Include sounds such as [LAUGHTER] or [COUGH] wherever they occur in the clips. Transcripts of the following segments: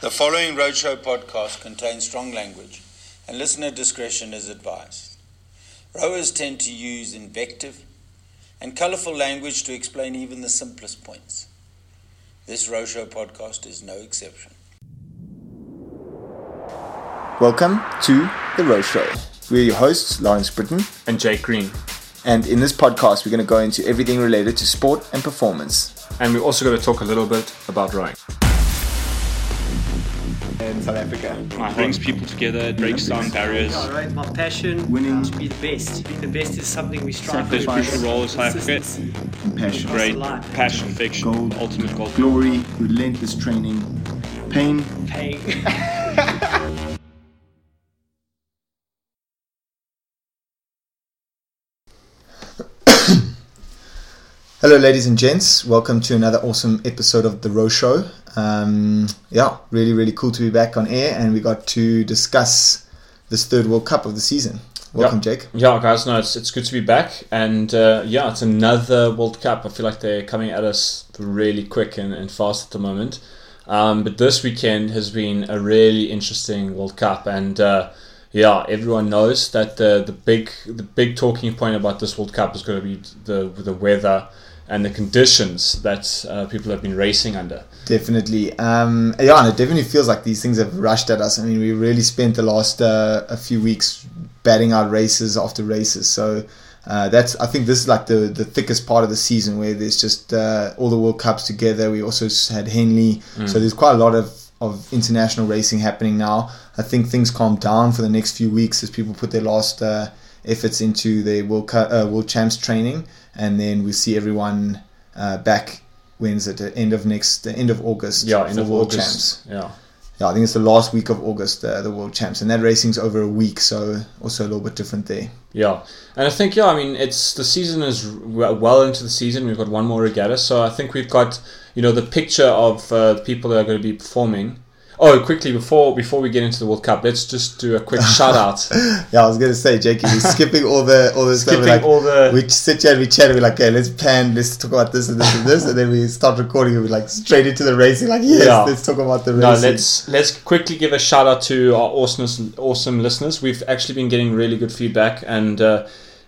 The following Row Show podcast contains strong language, and listener discretion is advised. Rowers tend to use invective and colorful language to explain even the simplest points. This Row Show podcast is no exception. Welcome to The Row Show. We're your hosts, Lawrence Brittain. and Jake Green. And in this podcast, we're going to go into everything related to sport and performance. And we're also going to talk a little bit about rowing. In South Africa. It brings people together, it breaks down barriers. Yeah, right. My passion Winning. to be the best. Being the best is something we strive There's for. crucial role in South Africa. Consistency. Compassion. Great passion, fiction, Gold. ultimate goal. Glory, relentless training, pain, Pain. [LAUGHS] Hello, ladies and gents. Welcome to another awesome episode of The Row Show. Um, yeah, really, really cool to be back on air, and we got to discuss this third World Cup of the season. Welcome, Yeah. Jake. Yeah, guys, no, it's, it's good to be back. And uh, yeah, it's another World Cup. I feel like they're coming at us really quick and, and fast at the moment. Um, but this weekend has been a really interesting World Cup. And uh, yeah, everyone knows that the, the big the big talking point about this World Cup is going to be the, the weather and the conditions that uh, people have been racing under. Definitely. Um, yeah, and it definitely feels like these things have rushed at us. I mean, we really spent the last uh, a few weeks batting out races after races. So uh, that's I think this is like the the thickest part of the season where there's just uh, all the World Cups together. We also had Henley, so there's quite a lot of of international racing happening now. I think things calm down for the next few weeks as people put their last uh, efforts into their World Cup, uh, World Champs training, and then we see everyone uh, back. When's it? The end of next, the end of August. Yeah, end of World August. Champs. Yeah. Yeah, I think it's the last week of August, uh, the World Champs, and that racing's over a week, so also a little bit different there. Yeah, and I think yeah, I mean it's the season is well into the season. We've got one more regatta, so I think we've got you know the picture of uh, the people that are going to be performing. Oh, quickly before before we get into the World Cup, let's just do a quick shout [LAUGHS] out. Yeah, I was gonna say, Jake, you're [LAUGHS] skipping all the all the stuff. Skipping like, all the- we sit here and we chat, and we're like, okay, let's plan, let's talk about this and this and this, and then we start recording, and we're like straight into the racing. Like, yes, Yeah. let's talk about the racing. No, let's let's quickly give a shout out to our awesome awesome listeners. We've actually been getting really good feedback, and uh,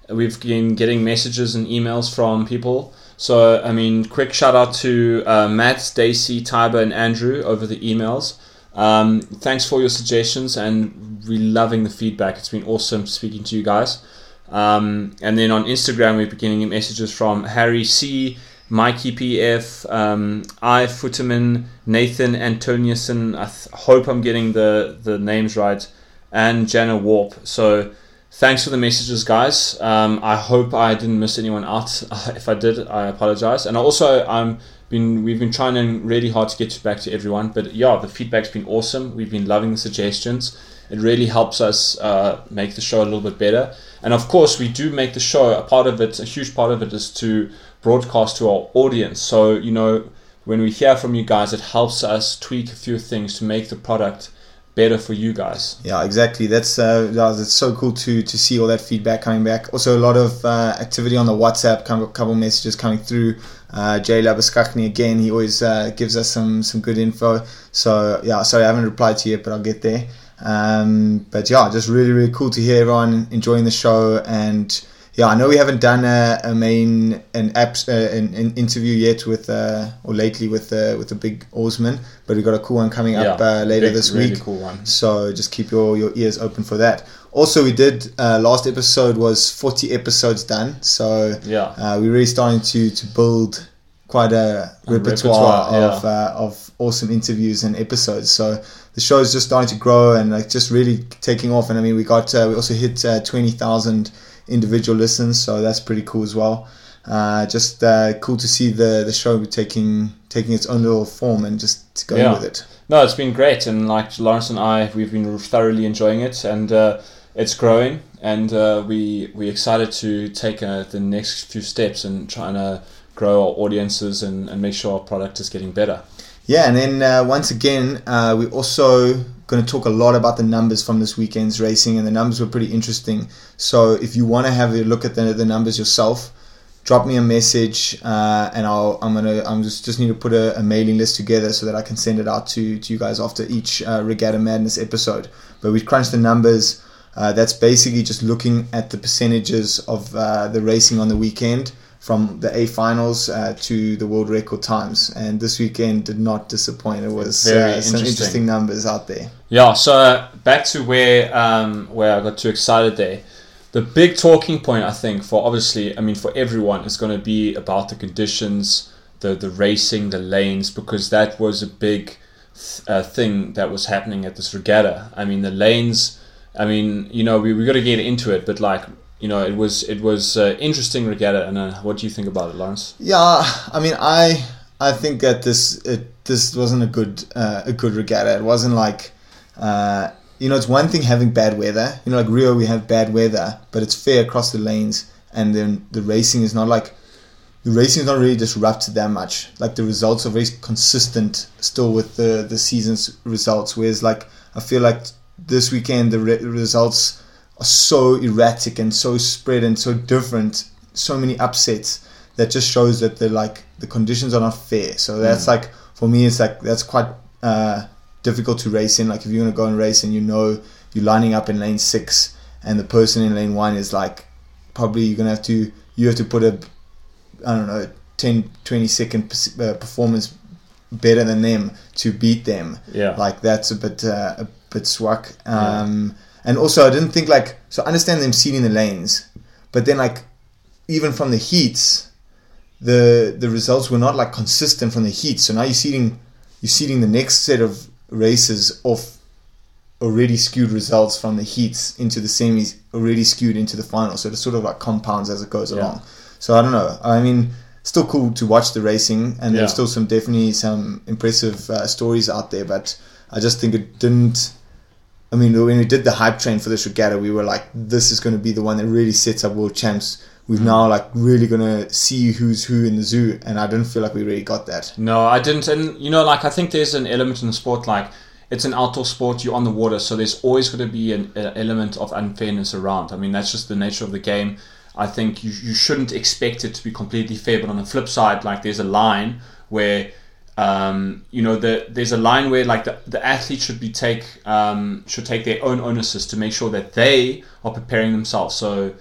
we've been getting messages and emails from people. So I mean, quick shout out to uh, Matt, Stacy, Tiber, and Andrew over the emails. Um, thanks for your suggestions, and we're loving the feedback. It's been awesome speaking to you guys. Um, and then on Instagram, we're getting messages from Harry C, Mikey PF, um, I Futterman, Nathan Antoniusen. I th- hope I'm getting the, the names right, and Jana Warp. So thanks for the messages, guys. Um, I hope I didn't miss anyone out. [LAUGHS] if I did, I apologize. And also, I'm been we've been trying really hard to get back to everyone. But yeah, the feedback's been awesome. We've been loving the suggestions. It really helps us uh, make the show a little bit better. And of course, we do make the show. A part of it, a huge part of it, is to broadcast to our audience. So you know, when we hear from you guys, it helps us tweak a few things to make the product better for you guys. Yeah, exactly. That's uh, it's so cool to to see all that feedback coming back. Also, a lot of uh, activity on the WhatsApp. Kind of a couple messages coming through. Uh, Jay Labaskakni again. He always uh, gives us some some good info. So yeah, sorry I haven't replied to you yet, but I'll get there. Um, but yeah, just really really cool to hear everyone enjoying the show and. Yeah, I know we haven't done a, a main an apps uh, an, an interview yet with uh, or lately with uh, with the big oarsman, but we've got a cool one coming up uh, later big, this really week. cool. So just keep your, your ears open for that. Also, we did uh, last episode was 40 episodes done. So Yeah. uh, we're really starting to to build quite a, A repertoire, repertoire, of uh, of awesome interviews and episodes. So the show is just starting to grow and like just really taking off. And I mean, we got uh, we also hit uh, 20,000 individual listens, so that's pretty cool as well. Uh, just uh, cool to see the the show taking taking its own little form and just going Yeah. with it. No, it's been great, and like Lawrence and I, we've been thoroughly enjoying it, and uh, it's growing, and uh, we we excited to take uh, the next few steps and trying to grow our audiences and, and make sure our product is getting better. Yeah, and then uh, once again, uh, we're also going to talk a lot about the numbers from this weekend's racing, and the numbers were pretty interesting. So if you want to have a look at the, the numbers yourself, drop me a message, uh, and I'll I'm gonna I'm just just need to put a, a, mailing list together so that I can send it out to to you guys after each uh, Regatta Madness episode. But we crunched the numbers. Uh, that's basically just looking at the percentages of uh, the racing on the weekend from the A finals uh, to the world record times. And this weekend did not disappoint. It was Very uh, some interesting. interesting numbers out there. Yeah, so back to where um, where I got too excited there. The big talking point, I think, for obviously, I mean, for everyone, is going to be about the conditions, the the racing, the lanes, because that was a big th- uh, thing that was happening at this regatta. I mean, the lanes. I mean, you know, we we got to get into it, but like, you know, it was it was uh, interesting regatta. And uh, what do you think about it, Lawrence? Yeah, I mean, I I think that this it, this wasn't a good uh, a good regatta. It wasn't like. Uh, you know, it's one thing having bad weather. You know, like Rio, we have bad weather, but it's fair across the lanes, and then the racing is not like the racing is not really disrupted that much. Like the results are very consistent still with the the season's results. Whereas, like I feel like this weekend the re- results are so erratic and so spread and so different, so many upsets that just shows that the like the conditions are not fair. So that's like for me, it's like that's quite. Uh, difficult to race in. Like if you're gonna go and race and you know you're lining up in lane six and the person in lane one is like probably you're gonna have to you have to put a I don't know 10 20 second uh, performance better than them to beat them. Yeah. Like that's a bit uh, a bit swag. Um, And also I didn't think like so I understand them seeding the lanes, but then like even from the heats, the the results were not like consistent from the heats. So now you're seeding you're seeding the next set of races off already skewed results from the heats into the semis already skewed into the final so it sort of like compounds as it goes Yeah. along so i don't know i mean still cool to watch the racing and Yeah. there's still some definitely some impressive uh, stories out there but i just think it didn't i mean when we did the hype train for this regatta we were like this is going to be the one that really sets up world champs we've now like really going to see who's who in the zoo and i didn't feel like we really got that No, I didn't. And you know, like I think there's an element in the sport, like it's an outdoor sport. You're on the water, so there's always going to be an, an element of unfairness around. I mean, that's just the nature of the game. I think you you shouldn't expect it to be completely fair. But on the flip side, like there's a line where. Um, you know, the, there's a line where like the, the athlete should be take um, should take their own onus to make sure that they are preparing themselves. So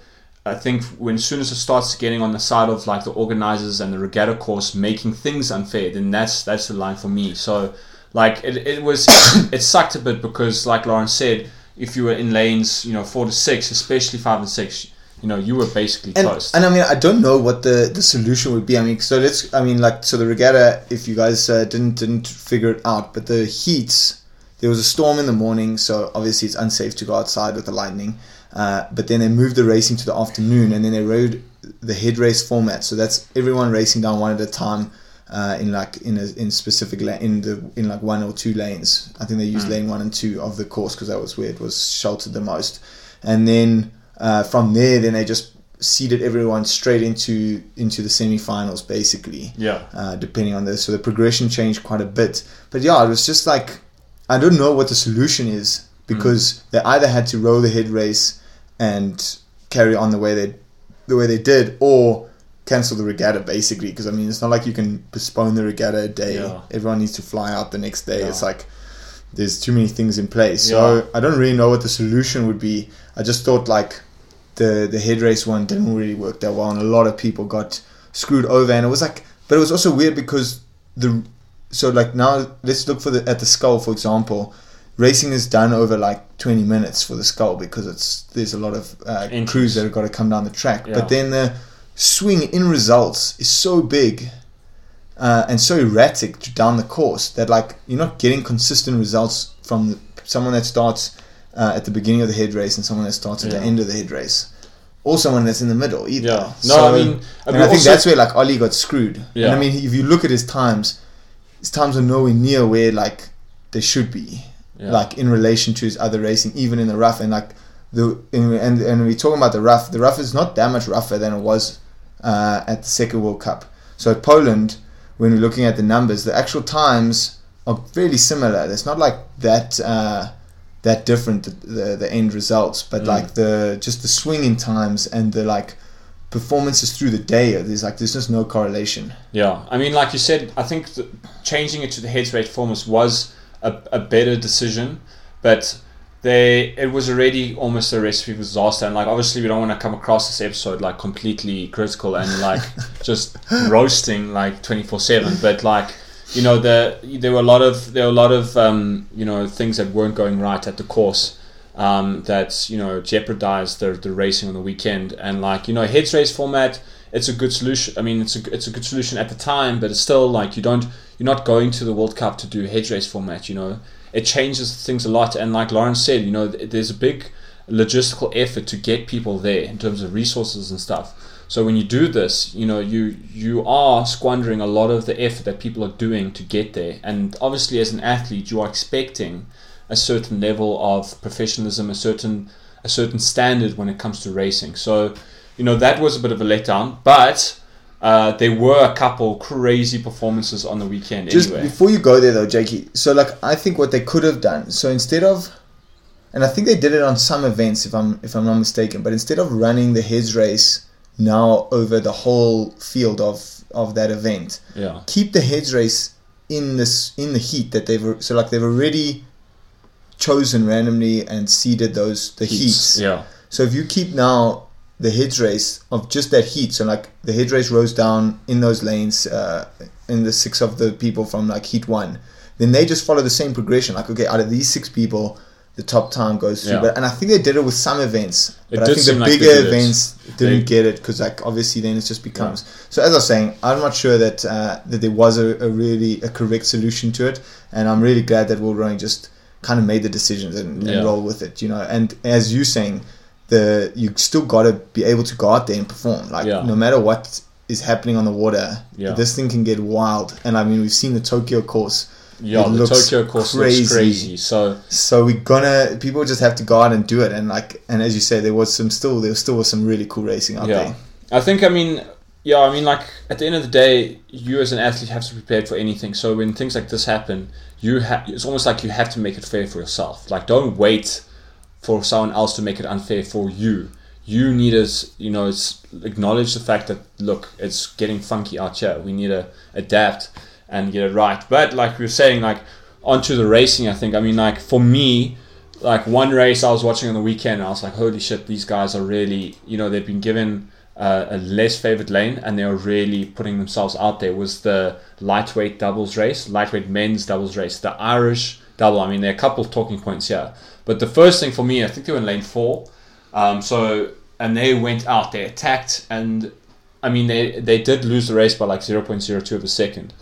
I think when as soon as it starts getting on the side of like the organizers and the regatta course making things unfair, then that's that's the line for me. So like it, it was [COUGHS] it sucked a bit because like Lauren said, if you were in lanes, you know, four to six, especially five and six, you know, you were basically and, toast. and I mean, I don't know what the, the solution would be. I mean, so let's. I mean, like, so the regatta. If you guys uh, didn't didn't figure it out, but the heats, there was a storm in the morning, so obviously it's unsafe to go outside with the lightning. Uh, but then they moved the racing to the afternoon, and then they rode the head race format. So that's everyone racing down one at a time. Uh, in like in a in specific la- in the in like one or two lanes. I think they used lane one and two of the course because that was where it was sheltered the most. And then uh, from there, then they just seeded everyone straight into into the semi-finals basically. Yeah. Uh, depending on this, so the progression changed quite a bit. But yeah, it was just like I don't know what the solution is because they either had to row the head race and carry on the way they the way they did, or cancel the regatta basically. Because I mean, it's not like you can postpone the regatta a day. Yeah. Everyone needs to fly out the next day. Yeah. It's like there's too many things in place. yeah. So I don't really know what the solution would be. I just thought like the the head race one didn't really work that well, and a lot of people got screwed over. And it was like, but it was also weird because the so like now let's look for the at the scull for example. Racing is done over like 20 minutes for the scull because it's there's a lot of uh, crews that have got to come down the track. Yeah. But then the swing in results is so big uh, and so erratic down the course that like you're not getting consistent results from the, someone that starts uh, at the beginning of the head race and someone that starts at Yeah. the end of the head race, or someone that's in the middle either. Yeah. No, I mean, I and I think that's where like Ollie got screwed. And Yeah. I mean, if you look at his times, his times are nowhere near where like they should be, Yeah. like in relation to his other racing, even in the rough. And like the and and, and we're talking about the rough. The rough is not that much rougher than it was uh, at the second World Cup. So at Poland, when we're looking at the numbers, the actual times are fairly similar. It's not like that uh, that different the, the the end results, but Mm. like the just the swinging times and the like performances through the day. There's like there's just no correlation. Yeah, I mean, like you said, I think the, changing it to the heads rate performance was a, a better decision, but they it was already almost a recipe for disaster. And like, obviously, we don't want to come across this episode like completely critical and like [LAUGHS] just roasting like twenty four seven. But like, you know, the there were a lot of there were a lot of um, you know things that weren't going right at the course. Um, that you know jeopardized the, the racing on the weekend and like you know heads race format it's a good solution. I mean, it's a it's a good solution at the time, but it's still like you don't you're not going to the World Cup to do heads race format. You know, it changes things a lot. And like Lawrence said, you know, there's a big logistical effort to get people there in terms of resources and stuff. So when you do this, you know, you you are squandering a lot of the effort that people are doing to get there. And obviously, as an athlete, you are expecting a certain level of professionalism, a certain a certain standard when it comes to racing. So you know that was a bit of a letdown, but uh, there were a couple crazy performances on the weekend. Just anyway. before you go there though, Jakey. So like I think what they could have done. So instead of, and I think they did it on some events if I'm if I'm not mistaken. But instead of running the heads race now over the whole field of of that event, yeah, keep the heads race in this in the heat that they've so like they've already chosen randomly and seeded those the heats. Yeah, So if you keep now the heads race of just that heat, so like the head race rows down in those lanes, uh, in the six of the people from like heat one, then they just follow the same progression. Like okay, out of these six people, the top time goes through. Yeah. But and I think they did it with some events, It but I think the like bigger did events didn't They- get it because like obviously then it just becomes. So as I was saying, I'm not sure that uh, that there was a, a really a correct solution to it, and I'm really glad that World Rowing just kind of made the decisions and, and Yeah. roll with it. You know, and as you saying the you still got to be able to go out there and perform. Like Yeah. no matter what is happening on the water, Yeah. this thing can get wild. And I mean, we've seen the Tokyo course. Yeah. It the Tokyo course crazy. looks crazy. So So we're gonna people just have to go out and do it. And like and as you say, there was some still there still was some really cool racing out yeah, there. I think I mean yeah, I mean like at the end of the day, you as an athlete have to be prepared for anything. So when things like this happen, you have it's almost like you have to make it fair for yourself. Like don't wait for someone else to make it unfair for you. You need to, you know, it's acknowledge the fact that look, it's getting funky out here. We need to adapt and get it right. But like we were saying, like onto the racing, I think. I mean, like for me, like one race I was watching on the weekend, I was like, holy shit, these guys are really, you know, they've been given uh, a less favored lane and they're really putting themselves out there. Was the lightweight doubles race, lightweight men's doubles race, the Irish double. I mean, there are a couple of talking points here. But the first thing for me, I think they were in lane four. Um, so and they went out, they attacked, and I mean they they did lose the race by like zero point zero two of a second.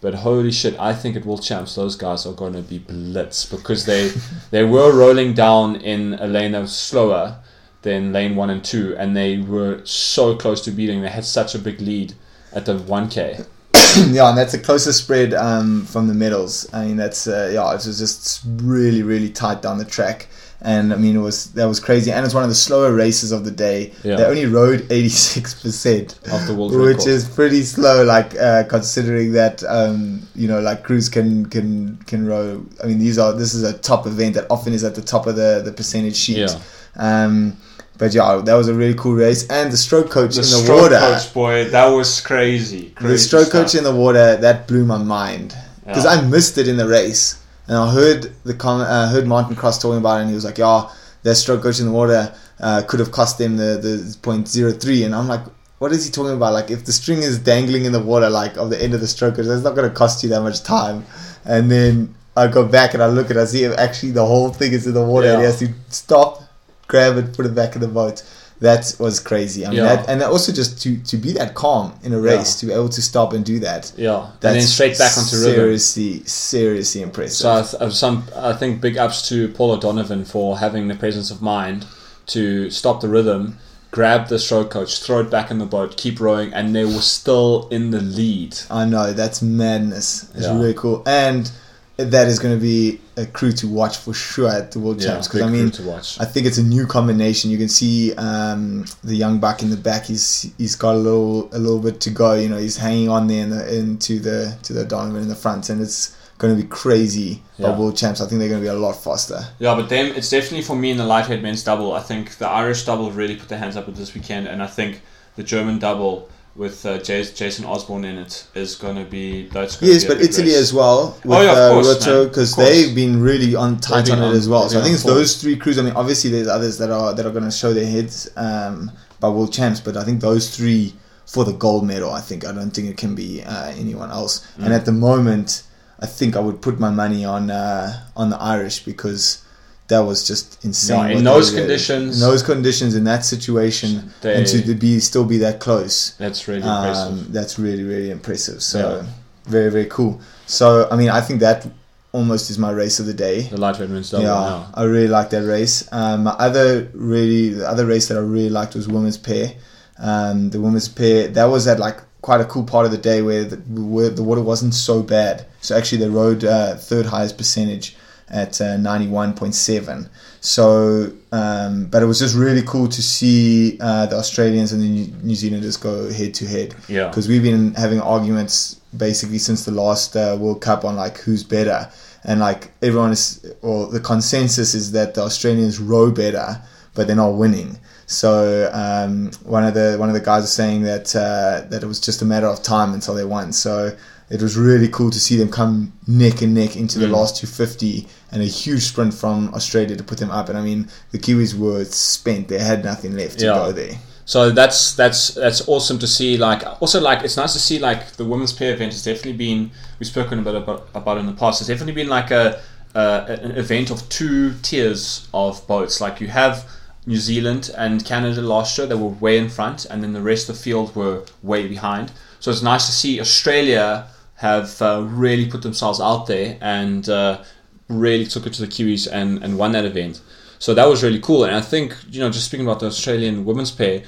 But holy shit, I think at World Champs those guys are going to be blitz because they [LAUGHS] they were rolling down in a lane that was slower than lane one and two, and they were so close to beating. They had such a big lead at the one k. [COUGHS] yeah, and that's the closest spread um, from the medals. I mean, that's uh, yeah, it was just really, really tight down the track, and I mean, it was that was crazy, and it's one of the slower races of the day. Yeah. They only rode eighty six percent Of the world which record. is pretty slow. Like uh, considering that um, you know, like crews can can can row. I mean, these are this is a top event that often is at the top of the the percentage sheet. Yeah. Um, but yeah, that was a really cool race, and the stroke coach The in the stroke water coach boy, that was crazy. the stroke stuff. coach in the water that blew my mind because Yeah. I missed it in the race, and I heard the com- uh, heard Martin Cross talking about it, and he was like, "Yeah, that stroke coach in the water uh, could have cost them the the point zero three, and I'm like. What is he talking about? Like, if the string is dangling in the water, like of the end of the stroke, coach, that's not going to cost you that much time. And then I go back and I look and I see if actually the whole thing is in the water, and he has to stop, grab it, put it back in the boat. That was crazy. I mean, Yeah. that, and also just to to be that calm in a race, to be able to stop and do that. Yeah, and then straight back onto rhythm. seriously, seriously impressive. So I, th- some I think big ups to Paul O'Donovan for having the presence of mind to stop the rhythm, grab the stroke coach, throw it back in the boat, keep rowing, and they were still in the lead. I know that's madness. It's Yeah. really cool, and that is going to be a crew to watch for sure at the World Yeah, Champs. Because I mean, to watch. I think it's a new combination. You can see um, the young buck in the back. He's he's got a little a little bit to go. You know, he's hanging on there in the, into the to the Donovan in the front, and it's going to be crazy. Yeah. But World Champs, I think they're going to be a lot faster. Yeah, but them, it's definitely for me in the lightweight men's double. I think the Irish double really put their hands up with this weekend, and I think the German double with uh, Jas- Jason Osborne in it is going to be that's gonna Yes, be but Italy race. as well with Oh, yeah, uh, course, Roto because they've been really on tight on it as well. So I think it's those three crews. I mean, obviously there's others that are that are going to show their heads um, by world champs, but I think those three for the gold medal. I think I don't think it can be uh, anyone else. Mm. And at the moment, I think I would put my money on uh, on the Irish because. That was just insane. Yeah, in those conditions- in those conditions, in that situation, They- and to be still be that close, That's really impressive. um, that's really really impressive. So Yeah. very very cool. So I mean, I think that almost is my race of the day. the lightweight men's double. yeah, now. I really like that race. Um, my other really the other race that I really liked was women's pair. Um, the women's pair that was at like quite a cool part of the day where the, where the water wasn't so bad. So actually, they rode uh, third highest percentage at uh, 91.7. So, um, but it was just really cool to see uh, the Australians and the New, New Zealanders go head to head. Yeah. Because we've been having arguments basically since the last uh, World Cup on like who's better. And like everyone is, or the consensus is that the Australians row better, but they're not winning. So um, one of the one of the guys was saying that uh, that it was just a matter of time until they won. So it was really cool to see them come neck and neck into the Mm. last 250 and a huge sprint from Australia to put them up. And I mean, the Kiwis were spent; they had nothing left to go there. So that's that's that's awesome to see. Like also like it's nice to see like the women's pair event has definitely been we've spoken a bit about, about it in the past. It's definitely been like a uh, an event of two tiers of boats. Like you have New Zealand and Canada last year, they were way in front, and then the rest of the field were way behind. So it's nice to see Australia have uh, really put themselves out there and uh, really took it to the Kiwis and, and won that event. So that was really cool. And I think, you know, just speaking about the Australian women's pair,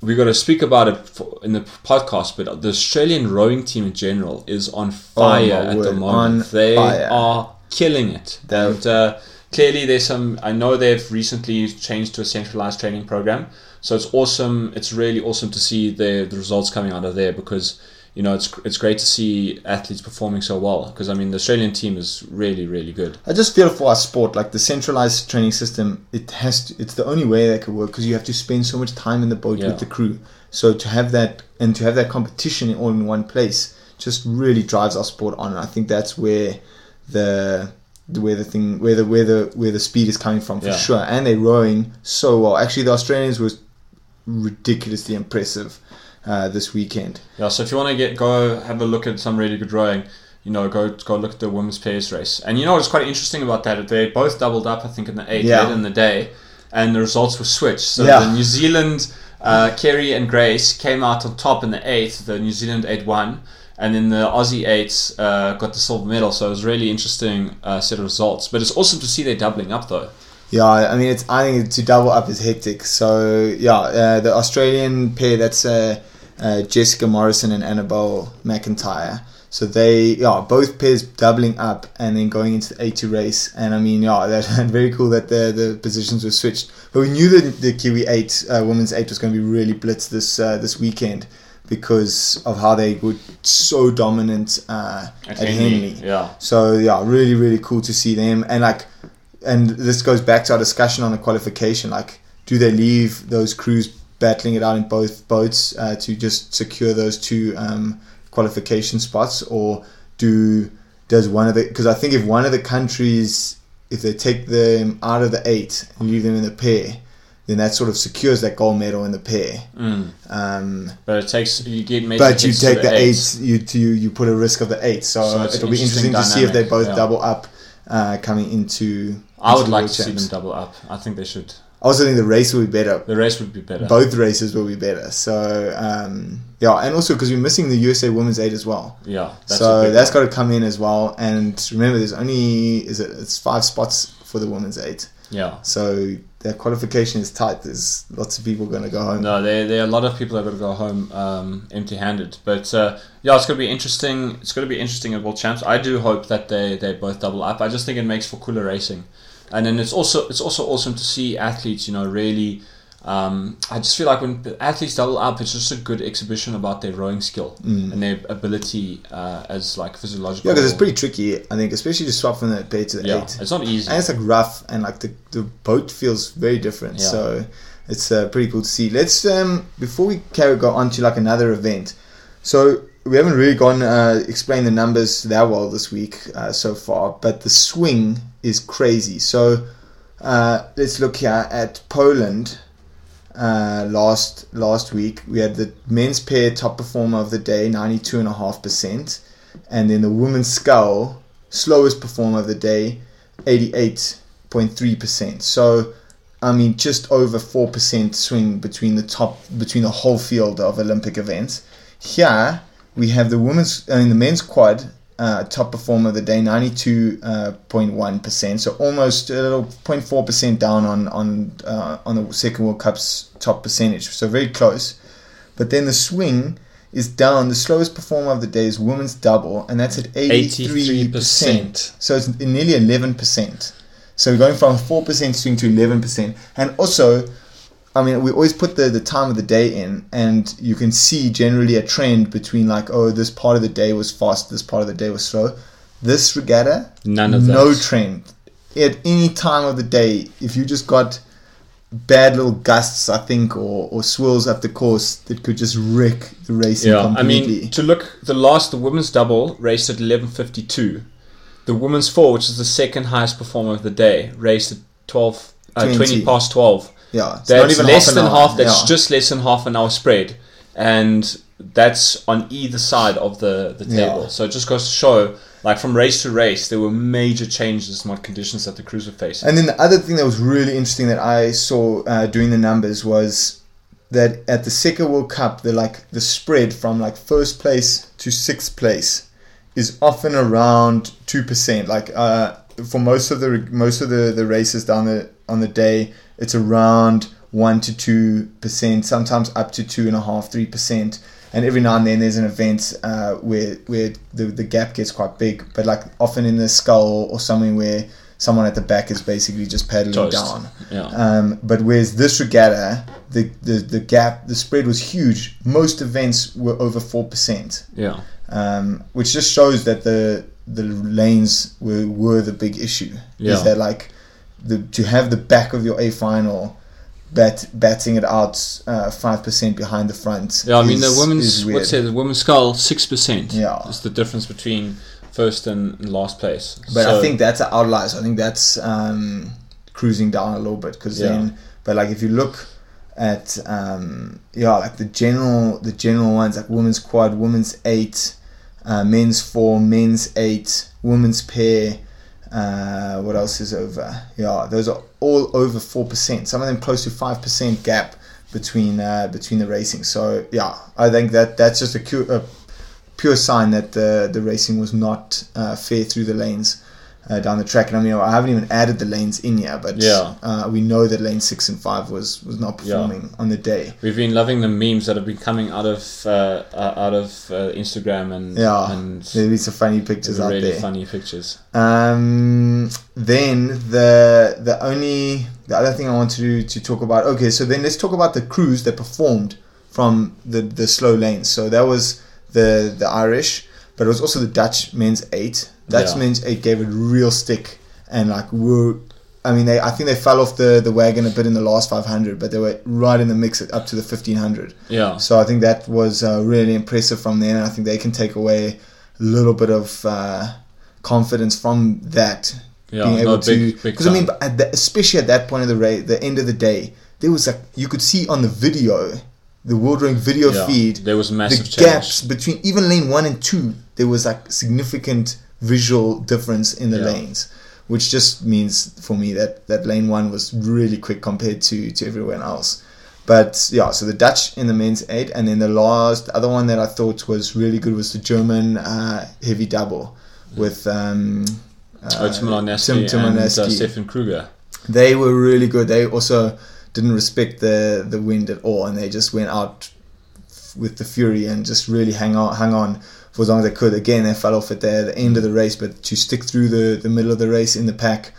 we got to speak about it for, in the podcast, but the Australian rowing team in general is on fire Oh at the moment. on they fire. are killing it. They're- and uh, clearly, there's some. I know they've recently changed to a centralized training program, so it's awesome. It's really awesome to see the the results coming out of there because you know it's it's great to see athletes performing so well. Because I mean, the Australian team is really really good. I just feel for our sport, like the centralized training system, it has to, it's the only way that could work because you have to spend so much time in the boat Yeah. with the crew. So to have that and to have that competition all in one place just really drives our sport on. And I think that's where the where the thing where the where the where the speed is coming from for Yeah. sure. And they're rowing so well. Actually, the Australians was ridiculously impressive uh, this weekend. Yeah, so if you want to get go have a look at some really good rowing, you know, go go look at the women's pairs race. And you know what's quite interesting about that? They both doubled up, I think, in the eight Yeah. late in the day, and the results were switched. So Yeah. the New Zealand, uh, Kerri and Grace came out on top in the eighth. The New Zealand eight won, and then the Aussie eights uh, got the silver medal. So it was a really interesting uh, set of results. But it's awesome to see they're doubling up though. Yeah, I mean, it's I think to double up is hectic. So yeah, uh, the Australian pair that's uh, Jessica Morrison and Annabelle McIntyre. So they yeah both pairs doubling up and then going into the A two race. And I mean yeah, [LAUGHS] that's very cool that the the positions were switched. But we knew that the Kiwi eight uh, women's eight was going to be really blitzed this uh, this weekend because of how they were so dominant uh, at, Henley. Yeah. So yeah, really, really cool to see them. And like, and this goes back to our discussion on the qualification. Like, do they leave those crews battling it out in both boats uh, to just secure those two um, qualification spots, or do does one of the? Because I think if one of the countries, if they take them out of the eight and leave them in the pair, then that sort of secures that gold medal in the pair. Mm. Um, But it takes you get but you take the eights. eight, you you you put a risk of the eight, so, So it'll be interesting to see if they both yeah. double up uh, coming into. I would the like to see them double up. I think they should. I also think the race will be better. The race would be better. Both races will be better. So um, yeah, and also because we're missing the USA Women's Eight as well. Yeah. That's so that's got to come in as well. And remember, there's only is it it's five spots for the Women's Eight. Yeah. So their qualification is tight. There's lots of people going to go home. No, there, there are a lot of people that are going to go home um, empty-handed. But uh, yeah, it's going to be interesting. It's going to be interesting at World Champs. I do hope that they, they both double up. I just think it makes for cooler racing, and then it's also it's also awesome to see athletes, you know, really Um, I just feel like when athletes double up, it's just a good exhibition about their rowing skill and their ability uh, as like physiological. Mm. Yeah, because it's pretty tricky. I think, especially to swap from the pair to the Yeah, eight. it's not easy. and it's like rough and like the, the boat feels very different Yeah. so it's uh, pretty cool to see let's um before we carry go on to like another event so we haven't really gone uh explained the numbers that well this week uh, so far but the swing is crazy so uh let's look here at poland uh, last last week we had the men's pair top performer of the day 92.5% and then the women's scull slowest performer of the day 88.3%. So, I mean, just over 4% swing between the top, between the whole field of Olympic events. Here, we have the women's, I mean, the men's quad, uh, top performer of the day, 92.1%. So almost a little 0.4% down on, on, uh, on the Second World Cup's top percentage. So very close. But then the swing is down. The slowest performer of the day is women's double, and that's at 83%. 83%. So it's nearly 11%. So we're going from 4% swing to 11%. And also, I mean, we always put the, the time of the day in, and you can see generally a trend between like, oh, this part of the day was fast, this part of the day was slow. This regatta, None of no that. trend. At any time of the day, if you just got bad little gusts, I think, or, or swirls up the course that could just wreck the racing Yeah, I completely. mean, to look, the last, the women's double raced at 11.52. The women's four, which is the second highest performer of the day, raced at 12, uh, 20. 20. past 12. Yeah, it's That's less half than hour. half, that's Yeah. just less than half an hour spread. And that's on either side of the, the table. Yeah. So it just goes to show, like from race to race, there were major changes in what conditions that the crews were facing. And then the other thing that was really interesting that I saw uh, doing the numbers was that at the Second World Cup, the like the spread from like first place to sixth place is often around two percent. Like uh, for most of the most of the, the races down the on the day, it's around one to two percent, sometimes up to two and a half, three percent. And every now and then there's an event uh, where where the, the gap gets quite big, but like often in the scull or somewhere where someone at the back is basically just paddling Toast. down. Yeah. Um, but whereas this regatta, the, the, the gap, the spread was huge. Most events were over four percent, yeah. um, which just shows that the the lanes were, were the big issue. Yeah. Is that like the to have the back of your A final bat batting it out uh, five percent behind the front. Yeah, I mean the is- women's what's it? The women's scull six percent. Yeah. is the difference between first and last place. But So- I think that's an outlier. So I think that's um, cruising down a little bit because Yeah. then. But like if you look at um, yeah, like the general the general ones like women's quad, women's eight, uh, men's four, men's eight, women's pair. Uh, what else is over? Yeah, those are all over four percent. Some of them close to five percent gap between uh, between the racing. So yeah, I think that that's just a, cu- a pure sign that the the racing was not uh, fair through the lanes uh, down the track. And I mean, I haven't even added the lanes in yet, but Yeah. uh, we know that lane six and five was was not Yeah. performing on the day. We've been loving the memes that have been coming out of uh, uh, out of uh, Instagram and Yeah, and there'll be some funny pictures out really there. funny pictures. Um, then the the only the other thing I want to to talk about. Okay, so then let's talk about the crews that performed from the the slow lanes. So that was the the Irish, but it was also the Dutch men's eight. Dutch Yeah. men's eight gave it real stick and like were. I mean, they. I think they fell off the, the wagon a bit in the last 500, but they were right in the mix up to the 1500. Yeah, So I think that was uh, really impressive from them, and I think they can take away a little bit of uh, confidence from that. Yeah, being able big- to, because I mean, at the, especially at that point of the race, the end of the day, there was like you could see on the video, the World Rowing video yeah. feed, There was massive the change. gaps between even lane one and two. There was like significant visual difference in the Yeah. lanes, which just means for me that that lane one was really quick compared to to everyone else. But yeah, so the Dutch in the men's eight, and then the last the other one that I thought was really good was the German uh, heavy double with um, uh, Oh, Tim Larneski Tim- Tim and uh, Stephan Krüger. They were really good. They also didn't respect the the wind at all, and they just went out with the fury and just really hang on, hang on for as long as they could. Again, they fell off at the, the end of the race, but to stick through the, the middle of the race in the pack,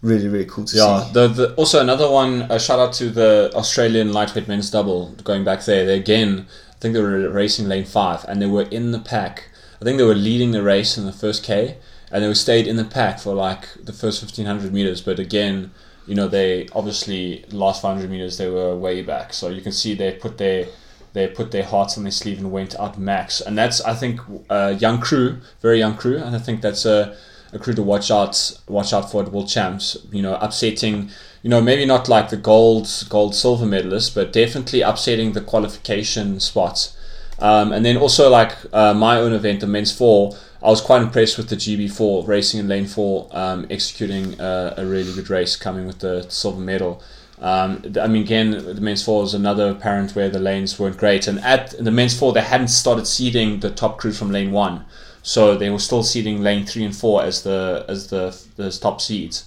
really really cool to Yeah. see. The, the also another one. A shout out to the Australian lightweight men's double. Going back there, they again. I think they were racing lane five, and they were in the pack. I think they were leading the race in the first K, and they were stayed in the pack for like the first fifteen hundred meters. But again, you know, they obviously last five hundred meters they were way back. So you can see they put their they put their hearts on their sleeve and went out max. And that's I think a young crew, very young crew, and I think that's a a crew to watch out watch out for at World Champs. You know, upsetting. You know, maybe not like the gold gold silver medalists, but definitely upsetting the qualification spots. Um, and then also like uh, my own event, the men's four. I was quite impressed with the GB4 racing in lane four, um, executing uh, a really good race, coming with the silver medal. Um, I mean, again, the men's four is another apparent where the lanes weren't great, and at the men's four they hadn't started seeding the top crew from lane one, so they were still seeding lane three and four as the as the top seeds.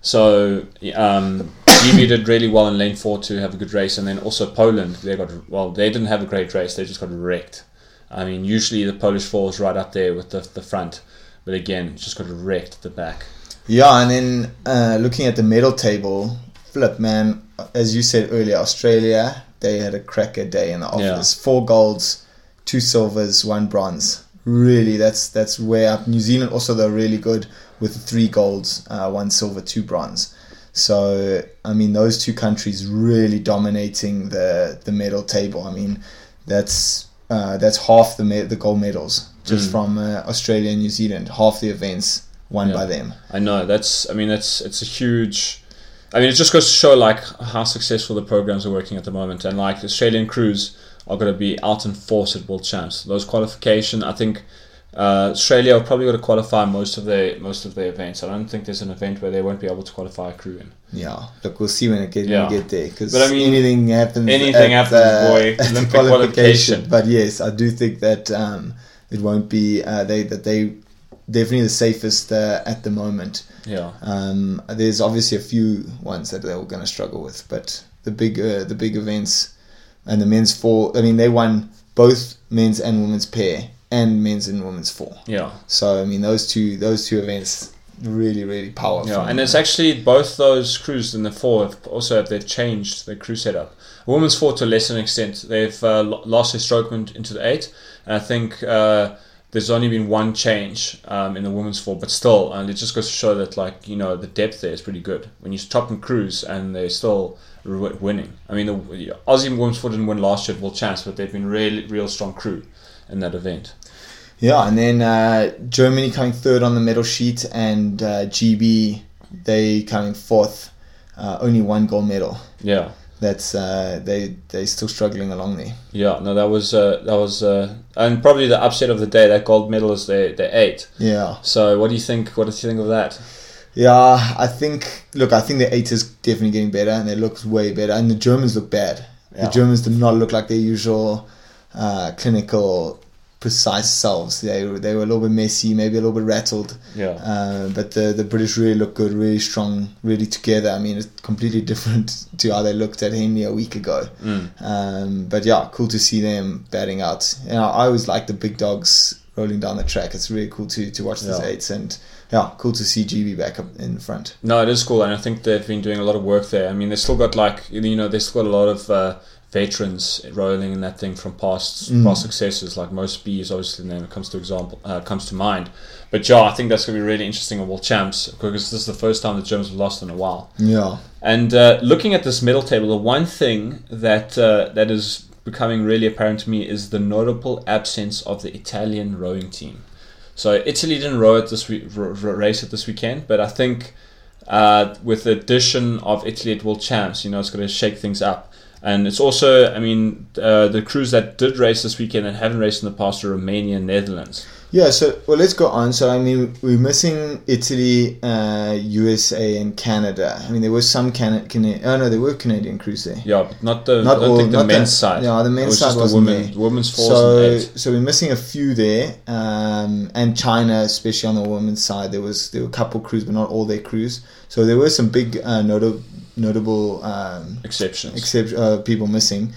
So um, [COUGHS] GB did really well in lane four to have a good race, and then also Poland they got well they didn't have a great race, they just got wrecked. I mean, usually the Polish four is right up there with the the front, but again, just got wrecked at the back. Yeah, and then uh, looking at the medal table, flip man, as you said earlier, Australia they had a cracker day in the Yeah. office. Four golds, two silvers, one bronze. Really, that's that's way up. New Zealand also they're really good with three golds, uh, one silver, two bronze. So I mean, those two countries really dominating the the medal table. I mean, that's uh, that's half the me- the gold medals just from uh, Australia and New Zealand. Half the events won Yeah. by them. I know that's. I mean, that's it's a huge. I mean, it just goes to show like how successful the programs are working at the moment, and like the Australian crews are going to be out in force at World Champs. Those qualification, I think. Uh, Australia are probably going to qualify most of their most of their events. I don't think there's an event where they won't be able to qualify a crew in. Yeah, look, we'll see when it get, Yeah. when we get there. Because But I mean, anything happens. anything at, happens, uh, boy. [LAUGHS] Olympic qualification. qualification. But yes, I do think that um, it won't be uh, they that they definitely the safest uh, at the moment. Yeah, Um, there's obviously a few ones that they're going to struggle with, but the big uh, the big events and the men's four. I mean, they won both men's and women's pair and men's and women's four. yeah, So I mean, those two those two events really really powerful. yeah. And it's actually both those crews in the four have also they've changed their crew setup. Women's four to a lesser extent, they've uh, lost their strokeman into the eight, and I think uh, there's only been one change um, in the women's four, but still, and it just goes to show that like you know the depth there is pretty good when you're top in crews and they're still r- winning. I mean, the Aussie women's four didn't win last year at World Champs, but they've been really real strong crew in that event. Yeah, and then uh, Germany coming third on the medal sheet, and uh, GB they coming fourth. Uh, only one gold medal. Yeah. That's uh, they they still struggling along there. Yeah, no, that was uh, that was, uh, and probably the upset of the day. That gold medal is they they eight. Yeah, So, what do you think? What do you think of that? yeah. I think look, I think the eight is definitely getting better, and it looks way better. And the Germans look bad. Yeah. The Germans do not look like their usual uh, clinical, precise selves. They were- they were a little bit messy, maybe a little bit rattled. Yeah, Uh, but the the British really look good, really strong, really together. I mean, it's completely different [LAUGHS] to how they looked at Henley a week ago. Mm. Um, but yeah, cool to see them batting out. You know, I always like the big dogs rolling down the track. It's really cool to to watch these Yeah. eights, and yeah, cool to see GB back up in front. no, it is cool, and I think they've been doing a lot of work there. I mean, they've still got like you know they've still got a lot of uh, veterans rolling in that thing from past Mm. past successes. Like Moe Sbihi, obviously, the name comes to example uh, comes to mind. But yeah, I think that's going to be really interesting at World Champs because this is the first time the Germans have lost in a while. Yeah, And uh, looking at this medal table, the one thing that uh, that is becoming really apparent to me is the notable absence of the Italian rowing team. So Italy didn't row at this we- r- r- race at this weekend, but I think uh, with the addition of Italy at World Champs, you know, it's going to shake things up. And it's also, I mean, uh, the crews that did race this weekend and haven't raced in the past are Romania and Netherlands. yeah. So well, let's go on. So I mean, we're missing Italy, uh, USA, and Canada. I mean, there was some Canada. Cana- oh no, there were Canadian crews there. Yeah, but not the. Not I don't all- think the not men's the- side. yeah, the men's was side just the women, women's fours so, so we're missing a few there, um, and China, especially on the women's side, there was there were a couple crews, but not all their crews. So there were some big uh, notable notable um, exceptions. except uh, people missing.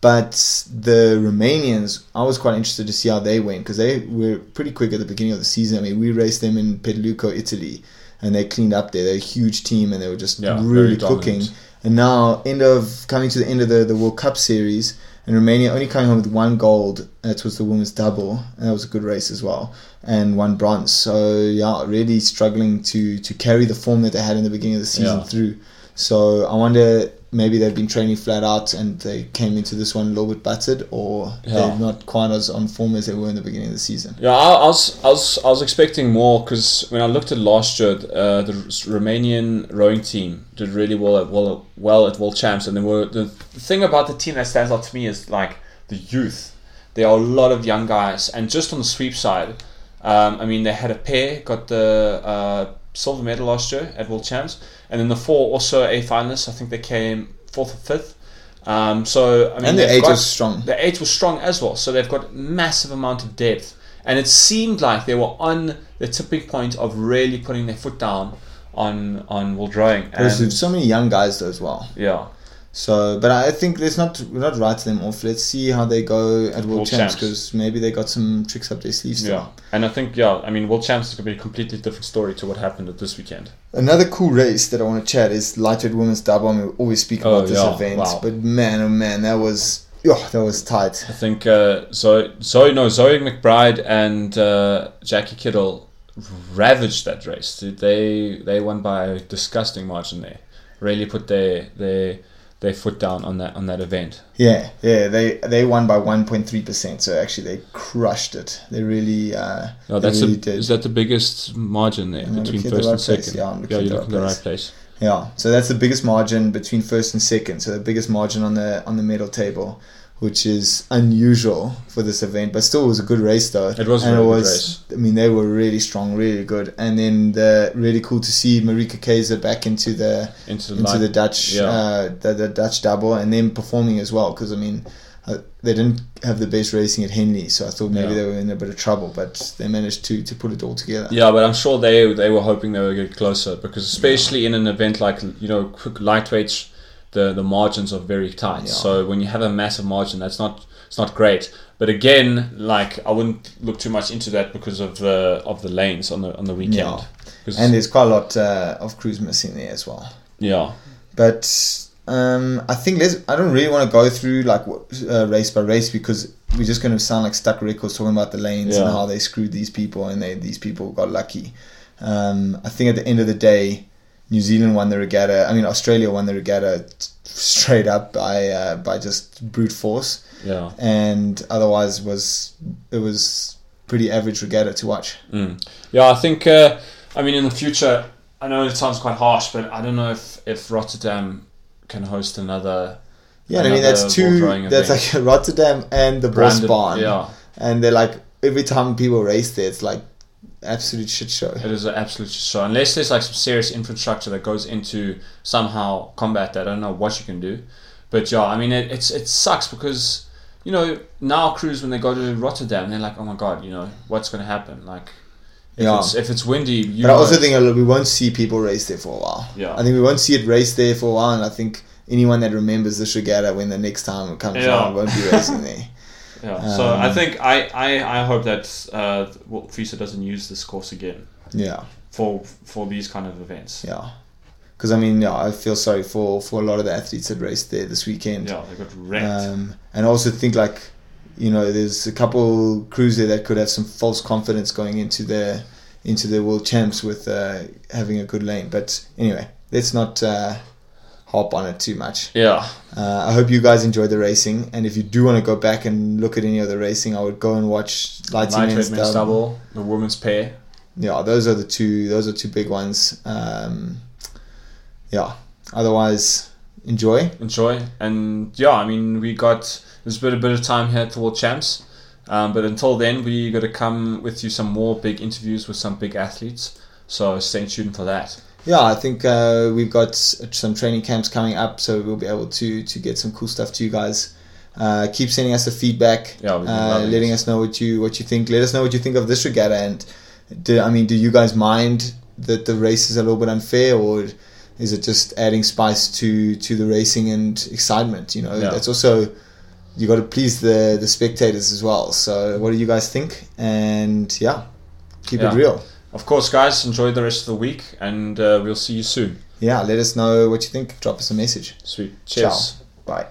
But the Romanians, I was quite interested to see how they went because they were pretty quick at the beginning of the season. I mean, we raced them in Piediluco, Italy, and they cleaned up there. They're a huge team, and they were just Yeah, really cooking. And now, end of coming to the end of the, the World Cup series, and Romania only coming home with one gold. That was the women's double, and that was a good race as well, and one bronze. So yeah, really struggling to to carry the form that they had in the beginning of the season Yeah. through. So I wonder maybe they've been training flat out and they came into this one a little bit battered, or Yeah. they're not quite as on form as they were in the beginning of the season. Yeah, I, I was I was I was expecting more because when I looked at last year, uh, the Romanian rowing team did really well at well well at World Champs, and they were the, the thing about the team that stands out to me is like the youth. There are a lot of young guys, and just on the sweep side, um, I mean they had a pair got the uh, silver medal last year at World Champs, and then the four also a finalists. I think they came fourth or fifth. Um, so I mean, And the eight got- was strong. the eight was strong as well, so they've got massive amount of depth, and it seemed like they were on the tipping point of really putting their foot down on on world rowing. There's so many young guys though as well. yeah, So, but I think let's not not writing them off. Let's see how they go at World, World Champs because maybe they got some tricks up their sleeves. Still. yeah, and I think yeah, I mean world champs is going to be a completely different story to what happened at this weekend. Another cool race that I want to chat is lightweight women's double. We always speak Oh, about this yeah, event, wow. but man, oh man, that was oh, that was tight. I think uh, Zoe, Zoe, no, Zoe McBride and uh, Jackie Kiddle ravaged that race. They they won by a disgusting margin there. Really put their their their foot down on that on that event. Yeah, yeah, they they won by 1.3 percent. So actually, they crushed it. They really, uh, No, that's really a, did. is that the biggest margin there between at the first right and place. second? Yeah, I'm looking at you're looking at the right place. Yeah, so that's the biggest margin between first and second. So the biggest margin on the on the medal table, which is unusual for this event, but still it was a good race though. It was a and very it good was. race. I mean, they were really strong, really good, and then the really cool to see Marieke Keijser back into the Into the into line. the Dutch Yeah. uh, the, the Dutch double, and then performing as well. Because I mean. Uh, they didn't have the best racing at Henley, so I thought maybe Yeah. they were in a bit of trouble, but they managed to, to put it all together. Yeah, but I'm sure they they were hoping they would get closer because especially in an event like you know quick lightweights, the the margins are very tight. Yeah. So when you have a massive margin, that's not it's not great. But again, like I wouldn't look too much into that because of the of the lanes on the on the weekend. Yeah. And there's quite a lot uh, of crews missing there as well. yeah, but um, I think let's. I don't really want to go through like uh, race by race because we're just going to sound like stuck records talking about the lanes and how they screwed these people and they these people got lucky. Um, I think at the end of the day, New Zealand won the regatta. I mean, Australia won the regatta straight up by uh, by just brute force, yeah. and otherwise was it was pretty average regatta to watch. Mm. Yeah, I think. Uh, I mean, in the future, I know it sounds quite harsh, but I don't know if if Rotterdam can host another. Yeah, and I mean that's two. That's event. like [LAUGHS] Rotterdam and the Barn. Yeah, and they're like every time people race there, it's like absolute shit show. It is an absolute so unless there's like some serious infrastructure that goes into somehow combat that. I don't know what you can do, but yeah, I mean it, it's it sucks because you know now crews when they go to Rotterdam they're like oh my god you know what's going to happen like if Yeah. it's if it's windy you but I also think we won't see people race there for a while. Yeah. I think we won't see it race there for a while, and I think anyone that remembers this regatta when the next time it comes Yeah. around won't be racing there. [LAUGHS] yeah. so I um, think I, I I hope that uh well, FISA doesn't use this course again Yeah, for for these kind of events. yeah. Because I mean, yeah, I feel sorry for for a lot of the athletes that raced there this weekend. Yeah, they got wrecked. Um, and I also think like, you know, there's a couple crews there that could have some false confidence going into their into the world champs with uh, having a good lane. But anyway, let's not uh, hop on it too much. yeah, Uh, I hope you guys enjoyed the racing, and if you do want to go back and look at any of the racing, I would go and watch lightweight Men's Double. double, the women's pair. Yeah, those are the two. Those are two big ones. Um, yeah. Otherwise, enjoy. enjoy. And yeah, I mean, we got there's been a bit of time here World Champs, um, but until then, we got to come with you some more big interviews with some big athletes. So stay tuned for that. Yeah, I think uh, we've got some training camps coming up, so we'll be able to to get some cool stuff to you guys. Uh, keep sending us the feedback, Yeah, uh, letting us know what you what you think. Let us know what you think of this regatta, and do, I mean, do you guys mind that the race is a little bit unfair, or is it just adding spice to to the racing and excitement? You know, Yeah. that's also you got to please the the spectators as well. So, what do you guys think? And yeah, keep Yeah. it real. Of course, guys, enjoy the rest of the week, and uh, we'll see you soon. Yeah, let us know what you think. Drop us a message. Sweet. Cheers. Ciao. Bye.